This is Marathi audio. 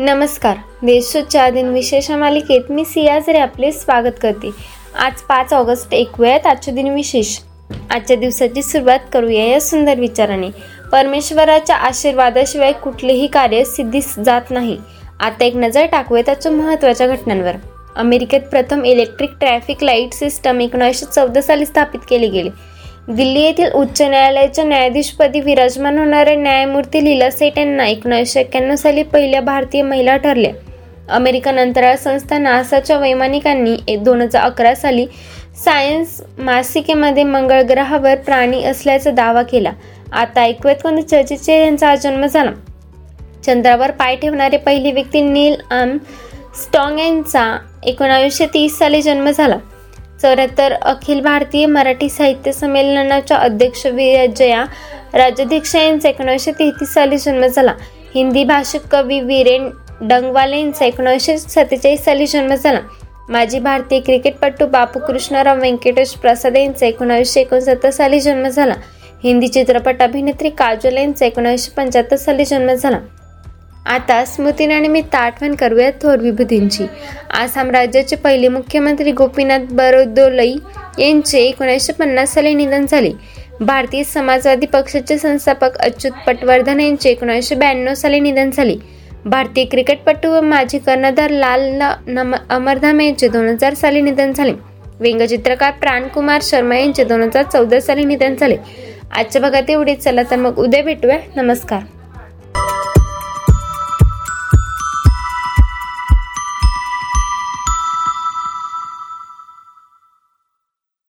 नमस्कार. देशच्या दिन विशेष मालिकेत मी सियाजरे आपले स्वागत करते. आज पाच ऑगस्ट ऐकूयात आजच्या दिन विशेष. आजच्या दिवसाची सुरुवात करूया या सुंदर विचाराने. परमेश्वराच्या आशीर्वादाशिवाय कुठलेही कार्य सिद्धीस जात नाही. आता एक नजर टाकूया त्याच्या महत्त्वाच्या घटनांवर. अमेरिकेत प्रथम इलेक्ट्रिक ट्रॅफिक लाइट सिस्टम एकोणीसशे चौदा साली स्थापित केले गेले. दिल्ली येथील उच्च न्यायालयाच्या न्यायाधीशपदी विराजमान होणाऱ्या न्यायमूर्ती लीला सेठ यांना एकोणीसशे एक्क्याण्णव साली पहिल्या भारतीय महिला ठरल्या. अमेरिकन अंतराळ संस्था नासाच्या वैमानिकांनी दोन हजार अकरा साली सायन्स मासिकेमध्ये मंगळ ग्रहावर प्राणी असल्याचा दावा केला. आता ऐकूयात कोणत्या चर्चेचे यांचा जन्म झाला. चंद्रावर पाय ठेवणारे पहिली व्यक्ती नील आम स्टॉंग यांचा एकोणावीसशे तीस साली जन्म झाला. चौऱ्याहत्तर अखिल भारतीय मराठी साहित्य संमेलनाच्या अध्यक्ष विजया राजाध्यक्ष यांचा एकोणीसशे तेहतीस साली जन्म झाला. हिंदी भाषिक कवी वीरेन डंगवाले यांचा एकोणीसशे सत्तेचाळीस साली जन्म झाला. माजी भारतीय क्रिकेटपटू बापू कृष्णराव व्यंकटेश प्रसाद यांचा एकोणीसशे एकोणसत्तर साली जन्म झाला. हिंदी चित्रपट अभिनेत्री काजोल यांचा एकोणीसशे पंच्याहत्तर साली जन्म झाला. आता स्मृतीनानिमित्त आठवण करूया थोर विभूतींची. आसाम राज्याचे पहिले मुख्यमंत्री गोपीनाथ बरोदोलई यांचे एकोणीसशे पन्नास साली निधन झाले. भारतीय समाजवादी पक्षाचे संस्थापक अच्युत पटवर्धन यांचे एकोणीसशे ब्याण्णव साली निधन झाले. भारतीय क्रिकेटपटू व माजी कर्णधार लाल अमरधाम यांचे दोन हजार साली निधन झाले. व्यंगचित्रकार प्राणकुमार शर्मा यांचे दोन हजार चौदा साली निधन झाले. आजच्या भागात एवढे चला तर मग उद्या भेटूया. नमस्कार.